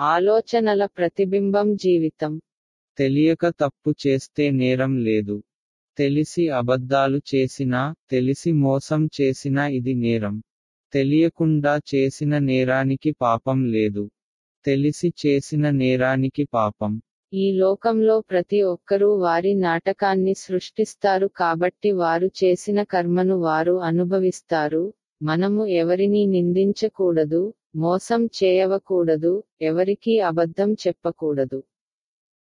ఆలోచనల ప్రతిబింబం జీవితం. తెలియక తప్పు చేస్తే నేరం లేదు. తెలిసి అబద్ధాలు చేసినా తెలిసి మోసం చేసినా ఇది నేరం. తెలియకుండా చేసిన నేరానికి పాపం లేదు. తెలిసి చేసిన నేరానికి పాపం. ఈ లోకంలో ప్రతి ఒక్కరూ వారి నాటకాన్ని సృష్టిస్తారు కాబట్టి వారు చేసిన కర్మను వారు అనుభవిస్తారు. మనము ఎవరినీ నిందించకూడదు మోసం చేయవకూడదు ఎవరికీ అబద్ధం చెప్పకూడదు.